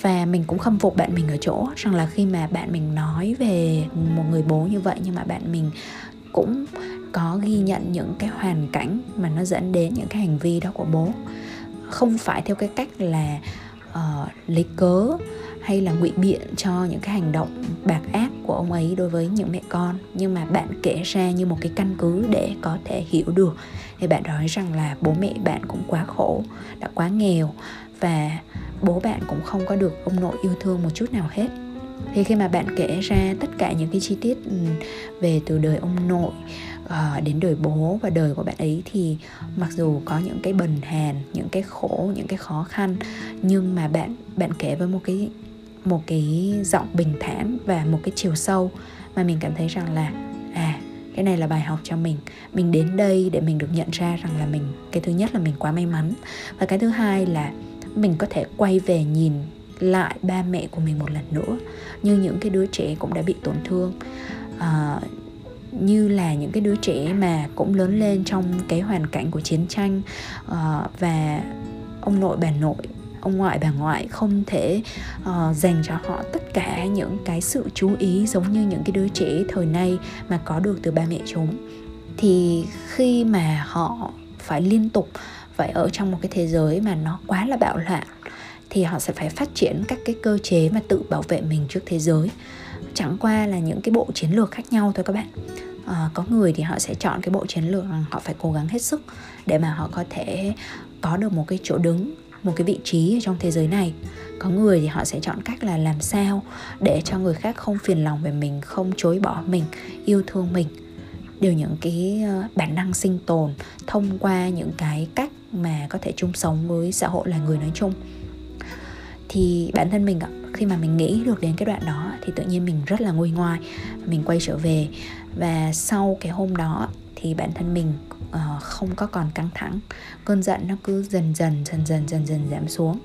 A: và mình cũng khâm phục bạn mình ở chỗ rằng là khi mà bạn mình nói về một người bố như vậy nhưng mà bạn mình cũng có ghi nhận những cái hoàn cảnh mà nó dẫn đến những cái hành vi đó của bố. Không phải theo cái cách là uh, lấy cớ hay là ngụy biện cho những cái hành động bạc ác của ông ấy đối với những mẹ con nhưng mà bạn kể ra như một cái căn cứ để có thể hiểu được. Thì bạn nói rằng là bố mẹ bạn cũng quá khổ đã quá nghèo và bố bạn cũng không có được ông nội yêu thương một chút nào hết. Thì khi mà bạn kể ra tất cả những cái chi tiết ừ, về từ đời ông nội ờ, đến đời bố và đời của bạn ấy thì mặc dù có những cái bần hàn, những cái khổ, những cái khó khăn, nhưng mà bạn bạn kể với một cái một cái giọng bình thản và một cái chiều sâu mà mình cảm thấy rằng là à cái này là bài học cho mình. Mình đến đây để mình được nhận ra rằng là mình, cái thứ nhất là mình quá may mắn và cái thứ hai là mình có thể quay về nhìn lại ba mẹ của mình một lần nữa như những cái đứa trẻ cũng đã bị tổn thương. À, như là những cái đứa trẻ mà cũng lớn lên trong cái hoàn cảnh của chiến tranh à, và ông nội bà nội ông ngoại bà ngoại không thể uh, dành cho họ tất cả những cái sự chú ý giống như những cái đứa trẻ thời nay mà có được từ ba mẹ chúng. Thì khi mà họ phải liên tục vậy ở trong một cái thế giới mà nó quá là bạo loạn thì họ sẽ phải phát triển các cái cơ chế mà tự bảo vệ mình trước thế giới. Chẳng qua là những cái bộ chiến lược khác nhau thôi các bạn. À, có người thì họ sẽ chọn cái bộ chiến lược rằng họ phải cố gắng hết sức để mà họ có thể có được một cái chỗ đứng một cái vị trí ở trong thế giới này. Có người thì họ sẽ chọn cách là làm sao để cho người khác không phiền lòng về mình không chối bỏ mình yêu thương mình đều những cái ờ, bản năng sinh tồn thông qua những cái cách mà có thể chung sống với xã hội là người nói chung. Thì bản thân mình khi mà mình nghĩ được đến cái đoạn đó thì tự nhiên mình rất là nguôi ngoai, mình quay trở về. Và sau cái hôm đó thì bản thân mình ờ, không có còn căng thẳng, cơn giận nó cứ dần dần dần dần dần dần giảm xuống.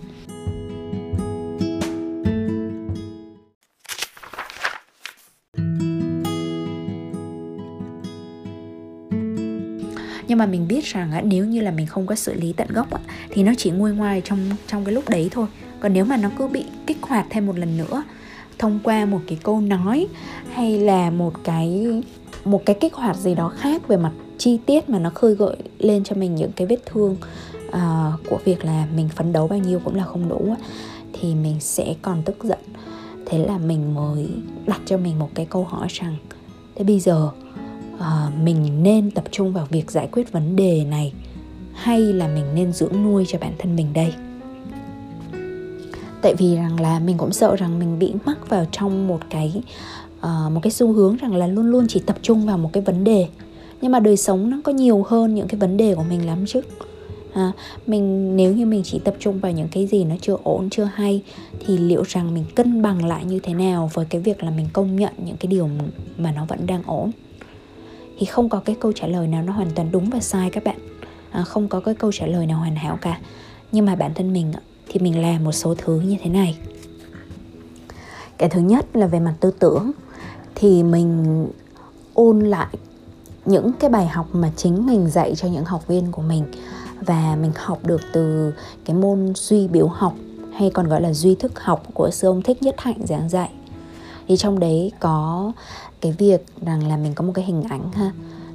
A: Nhưng mà mình biết rằng nếu như là mình không có xử lý tận gốc thì nó chỉ nguôi ngoai trong trong cái lúc đấy thôi. Còn nếu mà nó cứ bị kích hoạt thêm một lần nữa thông qua một cái câu nói hay là một cái một cái kích hoạt gì đó khác về mặt chi tiết mà nó khơi gợi lên cho mình những cái vết thương uh, của việc là mình phấn đấu bao nhiêu cũng là không đủ thì mình sẽ còn tức giận. Thế là mình mới đặt cho mình một cái câu hỏi rằng thế bây giờ uh, mình nên tập trung vào việc giải quyết vấn đề này hay là mình nên dưỡng nuôi cho bản thân mình đây? Tại vì rằng là mình cũng sợ rằng mình bị mắc vào trong một cái uh, một cái xu hướng rằng là luôn luôn chỉ tập trung vào một cái vấn đề. Nhưng mà đời sống nó có nhiều hơn những cái vấn đề của mình lắm chứ. À, mình nếu như mình chỉ tập trung vào những cái gì nó chưa ổn chưa hay thì liệu rằng mình cân bằng lại như thế nào với cái việc là mình công nhận những cái điều mà nó vẫn đang ổn? Thì không có cái câu trả lời nào nó hoàn toàn đúng và sai các bạn. À, không có cái câu trả lời nào hoàn hảo cả. Nhưng mà bản thân mình thì mình làm một số thứ như thế này. Cái thứ nhất là về mặt tư tưởng thì mình ôn lại những cái bài học mà chính mình dạy cho những học viên của mình. Và mình học được từ cái môn duy biểu học hay còn gọi là duy thức học của sư ông thích nhất hạnh giảng dạy. Thì trong đấy có cái việc rằng là mình có một cái hình ảnh ha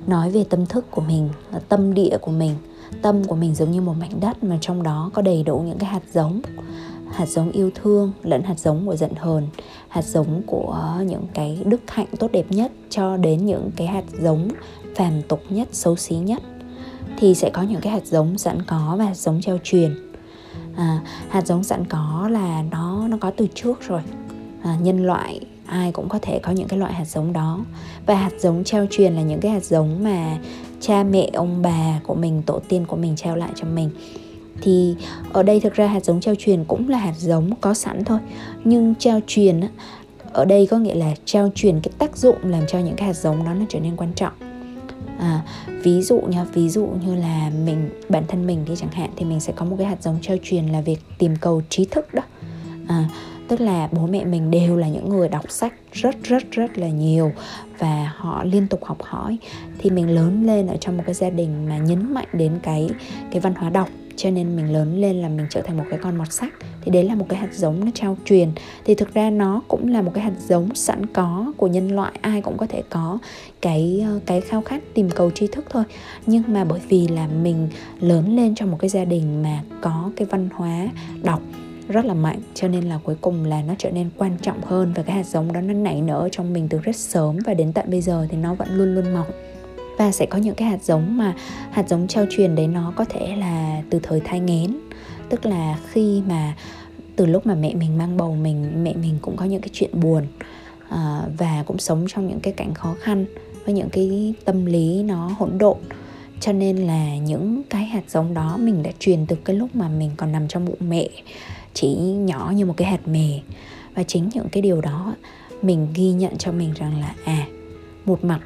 A: nói về tâm thức của mình tâm địa của mình. Tâm của mình giống như một mảnh đất mà trong đó có đầy đủ những cái hạt giống hạt giống yêu thương lẫn hạt giống của giận hờn hạt giống của những cái đức hạnh tốt đẹp nhất cho đến những cái hạt giống phàm tục nhất xấu xí nhất. Thì sẽ có những cái hạt giống sẵn có và hạt giống treo truyền. À, hạt giống sẵn có là nó nó có từ trước rồi. À, nhân loại ai cũng có thể có những cái loại hạt giống đó. Và hạt giống treo truyền là những cái hạt giống mà cha mẹ ông bà của mình tổ tiên của mình trao lại cho mình. Thì ở đây thực ra hạt giống trao truyền cũng là hạt giống có sẵn thôi. Nhưng trao truyền ở đây có nghĩa là trao truyền cái tác dụng làm cho những cái hạt giống đó nó trở nên quan trọng. À, ví dụ nha ví dụ như là mình bản thân mình đi chẳng hạn thì mình sẽ có một cái hạt giống trao truyền là việc tìm cầu trí thức đó. À, tức là bố mẹ mình đều là những người đọc sách rất rất rất là nhiều và họ liên tục học hỏi. Thì mình lớn lên ở trong một cái gia đình mà nhấn mạnh đến cái cái văn hóa đọc, cho nên mình lớn lên là mình trở thành một cái con mọt sách. Thì đấy là một cái hạt giống nó trao truyền. Thì thực ra nó cũng là một cái hạt giống sẵn có của nhân loại, ai cũng có thể có cái ờ, cái khao khát tìm cầu tri thức thôi. Nhưng mà bởi vì là mình lớn lên trong một cái gia đình mà có cái văn hóa đọc rất là mạnh cho nên là cuối cùng là nó trở nên quan trọng hơn và cái hạt giống đó nó nảy nở trong mình từ rất sớm và đến tận bây giờ thì nó vẫn luôn luôn mọc. Và sẽ có những cái hạt giống mà hạt giống trao truyền đấy nó có thể là từ thời thai nghén. Tức là khi mà từ lúc mà mẹ mình mang bầu mình mẹ mình cũng có những cái chuyện buồn à, và cũng sống trong những cái cảnh khó khăn với những cái tâm lý nó hỗn độn. Cho nên là những cái hạt giống đó mình đã truyền từ cái lúc mà mình còn nằm trong bụng mẹ chỉ nhỏ như một cái hạt mè. Và chính những cái điều đó, mình ghi nhận cho mình rằng là à một mặt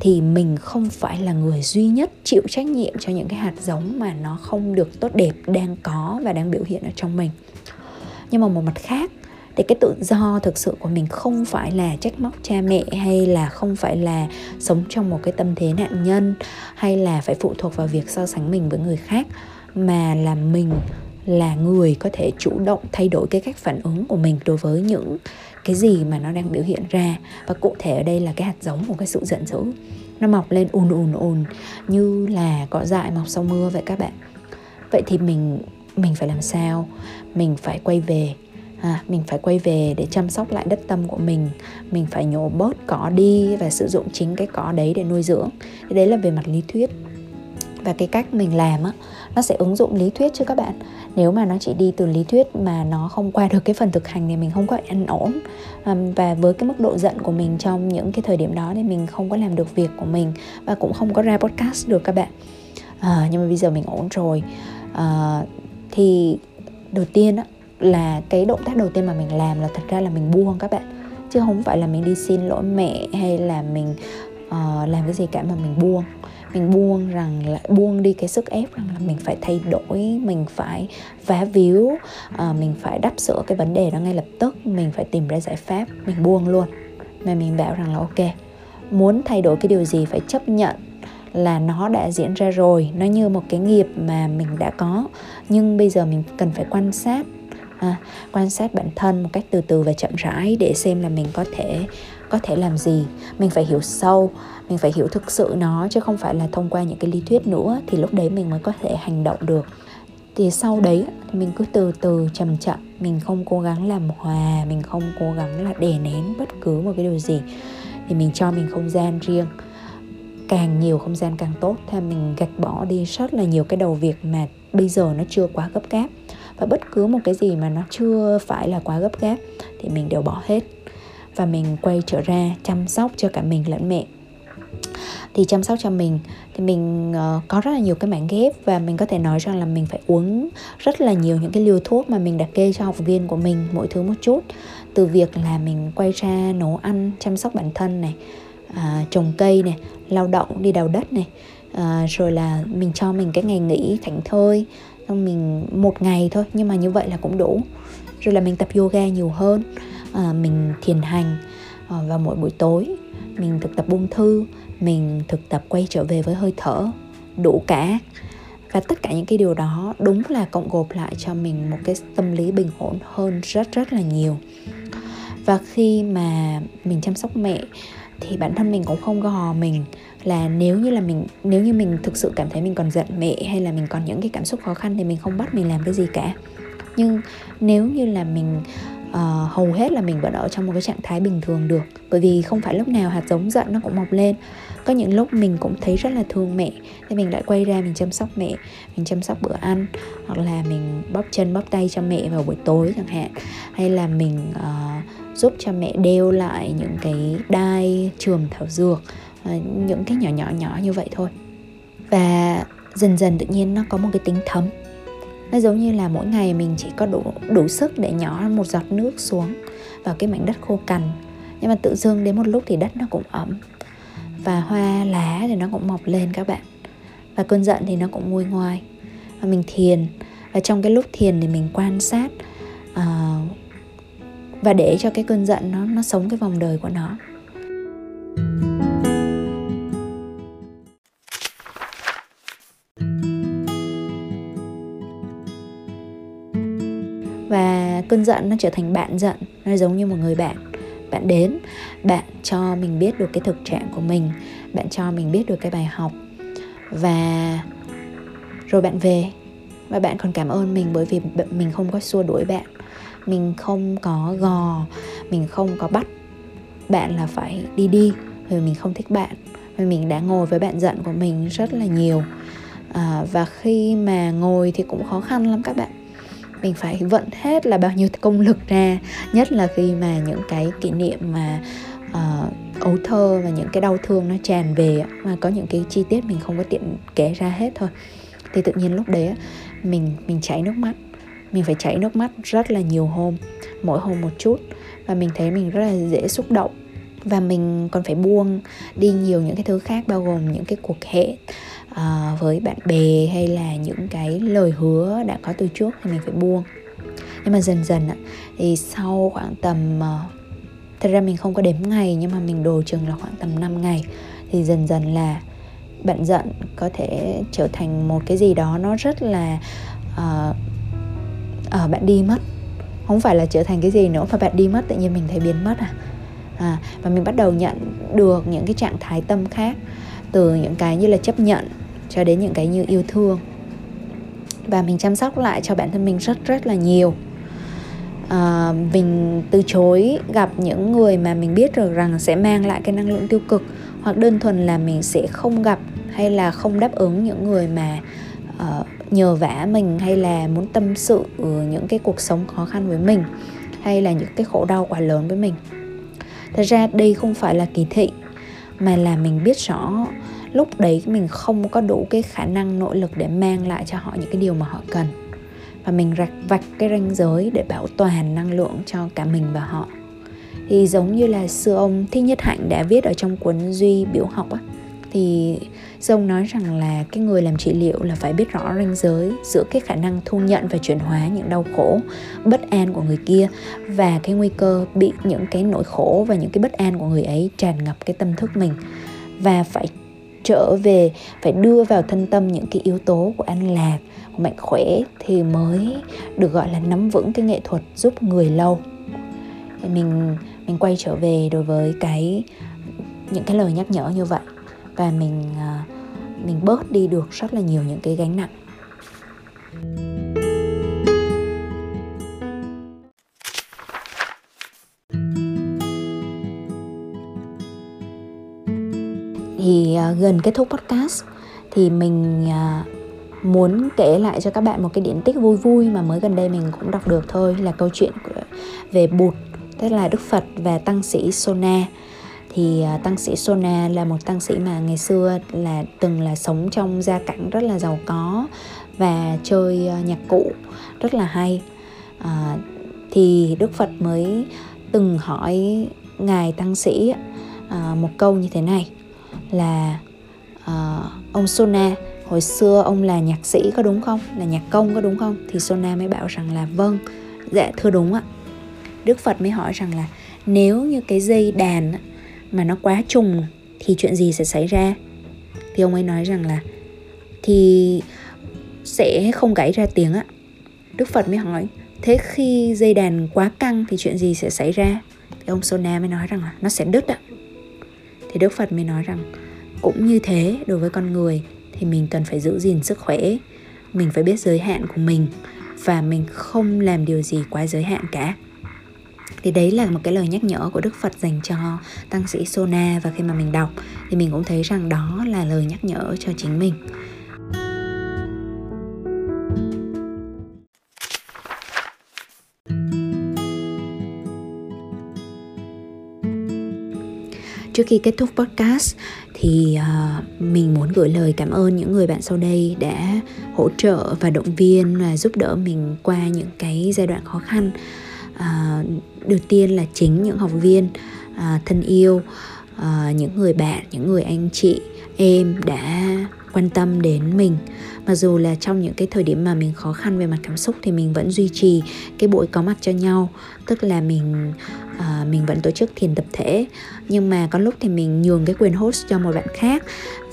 A: thì mình không phải là người duy nhất chịu trách nhiệm cho những cái hạt giống mà nó không được tốt đẹp đang có và đang biểu hiện ở trong mình. Nhưng mà một mặt khác, thì cái tự do thực sự của mình không phải là trách móc cha mẹ hay là không phải là sống trong một cái tâm thế nạn nhân hay là phải phụ thuộc vào việc so sánh mình với người khác, mà là mình là người có thể chủ động thay đổi cái cách phản ứng của mình đối với những cái gì mà nó đang biểu hiện ra. Và cụ thể ở đây là cái hạt giống của cái sự giận dữ. Nó mọc lên ùn ùn ùn như là cỏ dại mọc sau mưa vậy các bạn. Vậy thì mình mình phải làm sao? Mình phải quay về à, mình phải quay về để chăm sóc lại đất tâm của mình. Mình phải nhổ bớt cỏ đi và sử dụng chính cái cỏ đấy để nuôi dưỡng. Đấy là về mặt lý thuyết và cái cách mình làm á nó sẽ ứng dụng lý thuyết chứ các bạn. Nếu mà nó chỉ đi từ lý thuyết mà nó không qua được cái phần thực hành thì mình không có ăn ổn. Và với cái mức độ giận của mình trong những cái thời điểm đó thì mình không có làm được việc của mình và cũng không có ra podcast được các bạn. À, nhưng mà bây giờ mình ổn rồi. À, thì đầu tiên á là cái động tác đầu tiên mà mình làm là thật ra là mình buông các bạn. Chứ không phải là mình đi xin lỗi mẹ hay là mình uh, làm cái gì cả mà mình buông mình buông rằng là buông đi cái sức ép rằng là mình phải thay đổi mình phải vá víu uh, mình phải đắp sửa cái vấn đề đó ngay lập tức mình phải tìm ra giải pháp mình buông luôn. Mà mình bảo rằng là ok muốn thay đổi cái điều gì phải chấp nhận là nó đã diễn ra rồi nó như một cái nghiệp mà mình đã có. Nhưng bây giờ mình cần phải quan sát à, quan sát bản thân một cách từ từ và chậm rãi để xem là mình có thể có thể làm gì. Mình phải hiểu sâu, mình phải hiểu thực sự nó, chứ không phải là thông qua những cái lý thuyết nữa thì lúc đấy mình mới có thể hành động được. Thì sau đấy thì mình cứ từ từ, chậm chậm. Mình không cố gắng làm hòa, mình không cố gắng là đè nén bất cứ một cái điều gì. Thì mình cho mình không gian riêng. Càng nhiều không gian càng tốt. Thì mình gạch bỏ đi rất là nhiều cái đầu việc mà bây giờ nó chưa quá gấp gáp. Và bất cứ một cái gì mà nó chưa phải là quá gấp gáp, thì mình đều bỏ hết và mình quay trở ra chăm sóc cho cả mình lẫn mẹ. Thì chăm sóc cho mình thì mình uh, có rất là nhiều cái mảng ghép và mình có thể nói rằng là mình phải uống rất là nhiều những cái liều thuốc mà mình đã kê cho học viên của mình mỗi thứ một chút. Từ việc là mình quay ra nấu ăn chăm sóc bản thân này à, trồng cây này lao động đi đào đất này à, rồi là mình cho mình cái ngày nghỉ thảnh thơi xong mình một ngày thôi nhưng mà như vậy là cũng đủ. Rồi là mình tập yoga nhiều hơn à, mình thiền hành à, vào mỗi buổi tối. Mình thực tập buông thư mình thực tập quay trở về với hơi thở đủ cả. Và tất cả những cái điều đó đúng là cộng gộp lại cho mình một cái tâm lý bình ổn hơn rất rất là nhiều. Và khi mà mình chăm sóc mẹ thì bản thân mình cũng không gò mình là nếu như là mình nếu như mình thực sự cảm thấy mình còn giận mẹ hay là mình còn những cái cảm xúc khó khăn thì mình không bắt mình làm cái gì cả. Nhưng nếu như là mình uh, hầu hết là mình vẫn ở trong một cái trạng thái bình thường được. Bởi vì không phải lúc nào hạt giống giận nó cũng mọc lên. Có những lúc mình cũng thấy rất là thương mẹ. Thì mình lại quay ra mình chăm sóc mẹ. Mình chăm sóc bữa ăn. Hoặc là mình bóp chân bóp tay cho mẹ vào buổi tối chẳng hạn. Hay là mình uh, giúp cho mẹ đeo lại những cái đai trường thảo dược. Uh, những cái nhỏ nhỏ nhỏ như vậy thôi. Và dần dần tự nhiên nó có một cái tính thấm nó giống như là mỗi ngày mình chỉ có đủ đủ sức để nhỏ một giọt nước xuống vào cái mảnh đất khô cằn. Nhưng mà tự dưng đến một lúc thì đất nó cũng ẩm. Và hoa lá thì nó cũng mọc lên các bạn. Và cơn giận thì nó cũng nguôi ngoai. Và mình thiền. Và trong cái lúc thiền thì mình quan sát uh, và để cho cái cơn giận nó nó sống cái vòng đời của nó. Cơn giận nó trở thành bạn giận nó giống như một người bạn. Bạn đến bạn cho mình biết được cái thực trạng của mình bạn cho mình biết được cái bài học và rồi bạn về. Và bạn còn cảm ơn mình bởi vì mình không có xua đuổi bạn mình không có gò mình không có bắt bạn là phải đi đi vì mình không thích bạn vì mình đã ngồi với bạn giận của mình rất là nhiều. À, và khi mà ngồi thì cũng khó khăn lắm các bạn mình phải vận hết là bao nhiêu công lực ra nhất là khi mà những cái kỷ niệm mà uh, ấu thơ và những cái đau thương nó tràn về mà có những cái chi tiết mình không có tiện kể ra hết thôi. Thì tự nhiên lúc đấy mình mình chảy nước mắt. Mình phải chảy nước mắt rất là nhiều hôm mỗi hôm một chút. Và mình thấy mình rất là dễ xúc động. Và mình còn phải buông đi nhiều những cái thứ khác bao gồm những cái cuộc hẹn uh, với bạn bè hay là những cái lời hứa đã có từ trước thì mình phải buông. Nhưng mà dần dần thì sau khoảng tầm uh, thật ra mình không có đếm ngày nhưng mà mình đồ chừng là khoảng tầm 5 ngày thì dần dần là bạn giận có thể trở thành một cái gì đó nó rất là uh, uh, bạn đi mất. Không phải là trở thành cái gì nữa mà bạn đi mất tự nhiên mình thấy biến mất à. À, và mình bắt đầu nhận được những cái trạng thái tâm khác từ những cái như là chấp nhận cho đến những cái như yêu thương. Và mình chăm sóc lại cho bản thân mình rất rất là nhiều. À, mình từ chối gặp những người mà mình biết được rằng sẽ mang lại cái năng lượng tiêu cực hoặc đơn thuần là mình sẽ không gặp hay là không đáp ứng những người mà uh, nhờ vả mình hay là muốn tâm sự những cái cuộc sống khó khăn với mình hay là những cái khổ đau quá lớn với mình. Thật ra đây không phải là kỳ thị mà là mình biết rõ lúc đấy mình không có đủ cái khả năng, nội lực để mang lại cho họ những cái điều mà họ cần. Và mình rạch vạch cái ranh giới để bảo toàn năng lượng cho cả mình và họ. Thì giống như là sư ông thích nhất hạnh đã viết ở trong cuốn duy biểu học á, thì sư ông nói rằng là cái người làm trị liệu là phải biết rõ ranh giới giữa cái khả năng thu nhận và chuyển hóa những đau khổ, bất an của người kia và cái nguy cơ bị những cái nỗi khổ và những cái bất an của người ấy tràn ngập cái tâm thức mình. Và phải trở về, phải đưa vào thân tâm những cái yếu tố của an lạc. Của mạnh khỏe thì mới được gọi là nắm vững cái nghệ thuật giúp người lâu. Thì mình mình quay trở về đối với cái, những cái lời nhắc nhở như vậy. Và mình à, mình bớt đi được rất là nhiều những cái gánh nặng. thank you Uh, gần kết thúc podcast thì mình uh, muốn kể lại cho các bạn một cái điển tích vui vui mà mới gần đây mình cũng đọc được thôi là câu chuyện về bụt tức là đức phật và tăng sĩ sona. Thì uh, tăng sĩ sona là một tăng sĩ mà ngày xưa là từng là sống trong gia cảnh rất là giàu có và chơi nhạc cụ rất là hay. À, thì đức phật mới từng hỏi ngài tăng sĩ à, một câu như thế này là uh, ông Sona. Hồi xưa ông là nhạc sĩ có đúng không? Là nhạc công có đúng không? Thì Sona mới bảo rằng là vâng dạ thưa đúng ạ. Đức Phật mới hỏi rằng là nếu như cái dây đàn mà nó quá trùng thì chuyện gì sẽ xảy ra? Thì ông ấy nói rằng là thì sẽ không gãy ra tiếng ạ. Đức Phật mới hỏi thế khi dây đàn quá căng thì chuyện gì sẽ xảy ra? Thì ông Sona mới nói rằng là nó sẽ đứt ạ thì đức phật mới nói rằng, cũng như thế, đối với con người, thì mình cần phải giữ gìn sức khỏe. Mình phải biết giới hạn của mình và mình không làm điều gì quá giới hạn cả. Thì đấy là một cái lời nhắc nhở của đức phật dành cho tăng sĩ sona và khi mà mình đọc, thì mình cũng thấy rằng đó là lời nhắc nhở cho chính mình. Trước khi kết thúc podcast thì uh, mình muốn gửi lời cảm ơn những người bạn sau đây đã hỗ trợ và động viên và giúp đỡ mình qua những cái giai đoạn khó khăn. Uh, đầu tiên là chính những học viên uh, thân yêu uh, những người bạn những người anh chị em đã quan tâm đến mình. Mặc dù là trong những cái thời điểm mà mình khó khăn về mặt cảm xúc thì mình vẫn duy trì cái buổi có mặt cho nhau tức là mình à, mình vẫn tổ chức thiền tập thể nhưng mà có lúc thì mình nhường cái quyền host cho một bạn khác.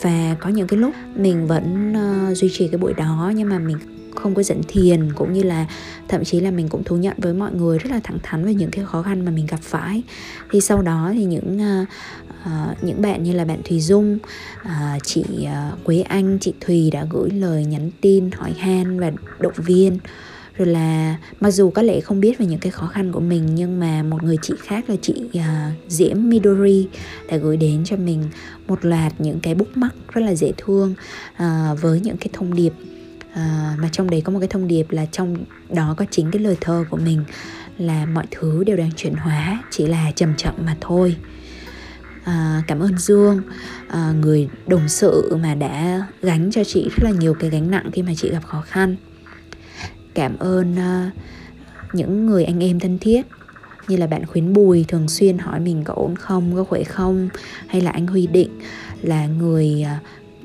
A: Và có những cái lúc mình vẫn uh, duy trì cái buổi đó nhưng mà mình không có dẫn thiền cũng như là thậm chí là mình cũng thú nhận với mọi người rất là thẳng thắn về những cái khó khăn mà mình gặp phải. Thì sau đó thì những uh, uh, những bạn như là bạn Thùy Dung, uh, chị uh, Quế Anh, chị Thùy đã gửi lời nhắn tin hỏi han và động viên rồi là mặc dù có lẽ không biết về những cái khó khăn của mình nhưng mà một người chị khác là chị uh, Diễm Midori đã gửi đến cho mình một loạt những cái bút mắt rất là dễ thương uh, với những cái thông điệp uh, mà trong đấy có một cái thông điệp là trong đó có chính cái lời thơ của mình là mọi thứ đều đang chuyển hóa chỉ là chậm chậm mà thôi. À, cảm ơn dương à, người đồng sự mà đã gánh cho chị rất là nhiều cái gánh nặng khi mà chị gặp khó khăn cảm ơn uh, những người anh em thân thiết. Như là bạn khuyến bùi thường xuyên hỏi mình có ổn không có khỏe không hay là anh huy định là người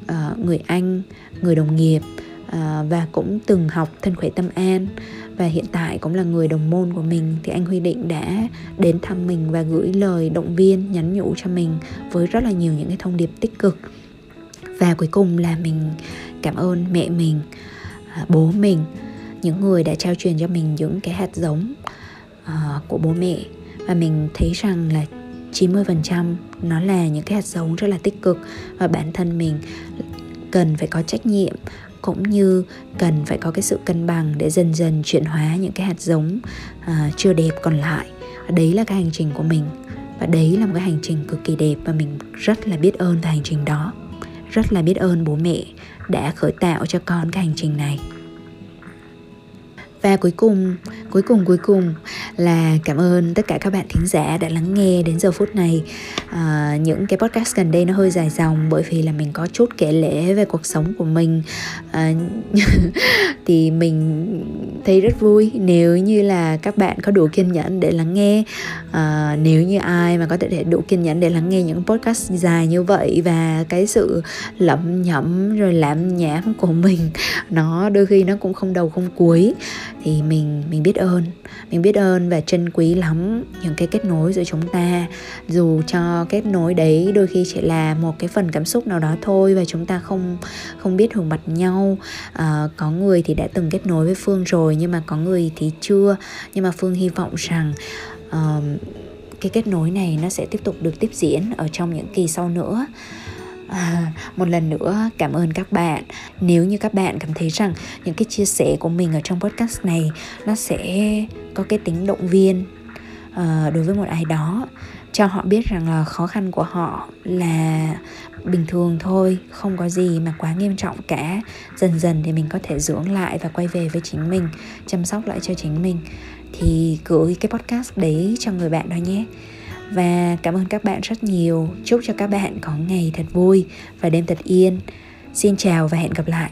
A: uh, người anh người đồng nghiệp uh, và cũng từng học thân khỏe tâm an và hiện tại cũng là người đồng môn của mình thì anh Huy Định đã đến thăm mình và gửi lời động viên nhắn nhủ cho mình với rất là nhiều những cái thông điệp tích cực. Và cuối cùng là mình cảm ơn mẹ mình à, bố mình những người đã trao truyền cho mình những cái hạt giống uh, của bố mẹ. Và mình thấy rằng là 90% nó là những cái hạt giống rất là tích cực và bản thân mình cần phải có trách nhiệm cũng như cần phải có cái sự cân bằng để dần dần chuyển hóa những cái hạt giống uh, chưa đẹp còn lại. Đấy là cái hành trình của mình và đấy là một cái hành trình cực kỳ đẹp và mình rất là biết ơn về hành trình đó. Rất là biết ơn bố mẹ đã khởi tạo cho con cái hành trình này và cuối cùng cuối cùng cuối cùng là cảm ơn tất cả các bạn thính giả đã lắng nghe đến giờ phút này. À, những cái podcast gần đây nó hơi dài dòng bởi vì là mình có chút kể lễ về cuộc sống của mình. À, thì mình thấy rất vui nếu như là các bạn có đủ kiên nhẫn để lắng nghe. À, nếu như ai mà có thể đủ kiên nhẫn để lắng nghe những podcast dài như vậy và cái sự lẩm nhẩm rồi làm nhảm của mình nó đôi khi nó cũng không đầu không cuối thì mình mình biết ơn. Mình biết ơn và trân quý lắm những cái kết nối giữa chúng ta. Dù cho kết nối đấy đôi khi chỉ là một cái phần cảm xúc nào đó thôi và chúng ta không không biết hưởng mặt nhau. À, có người thì đã từng kết nối với phương rồi nhưng mà có người thì chưa. Nhưng mà phương hy vọng rằng uh, cái kết nối này nó sẽ tiếp tục được tiếp diễn ở trong những kỳ sau nữa. À, một lần nữa cảm ơn các bạn. Nếu như các bạn cảm thấy rằng những cái chia sẻ của mình ở trong podcast này nó sẽ có cái tính động viên uh, đối với một ai đó cho họ biết rằng là khó khăn của họ là bình thường thôi không có gì mà quá nghiêm trọng cả. Dần dần thì mình có thể dưỡng lại và quay về với chính mình chăm sóc lại cho chính mình. Thì gửi cái podcast đấy cho người bạn đó nhé và cảm ơn các bạn rất nhiều. Chúc cho các bạn có ngày thật vui và đêm thật yên. Xin chào và hẹn gặp lại.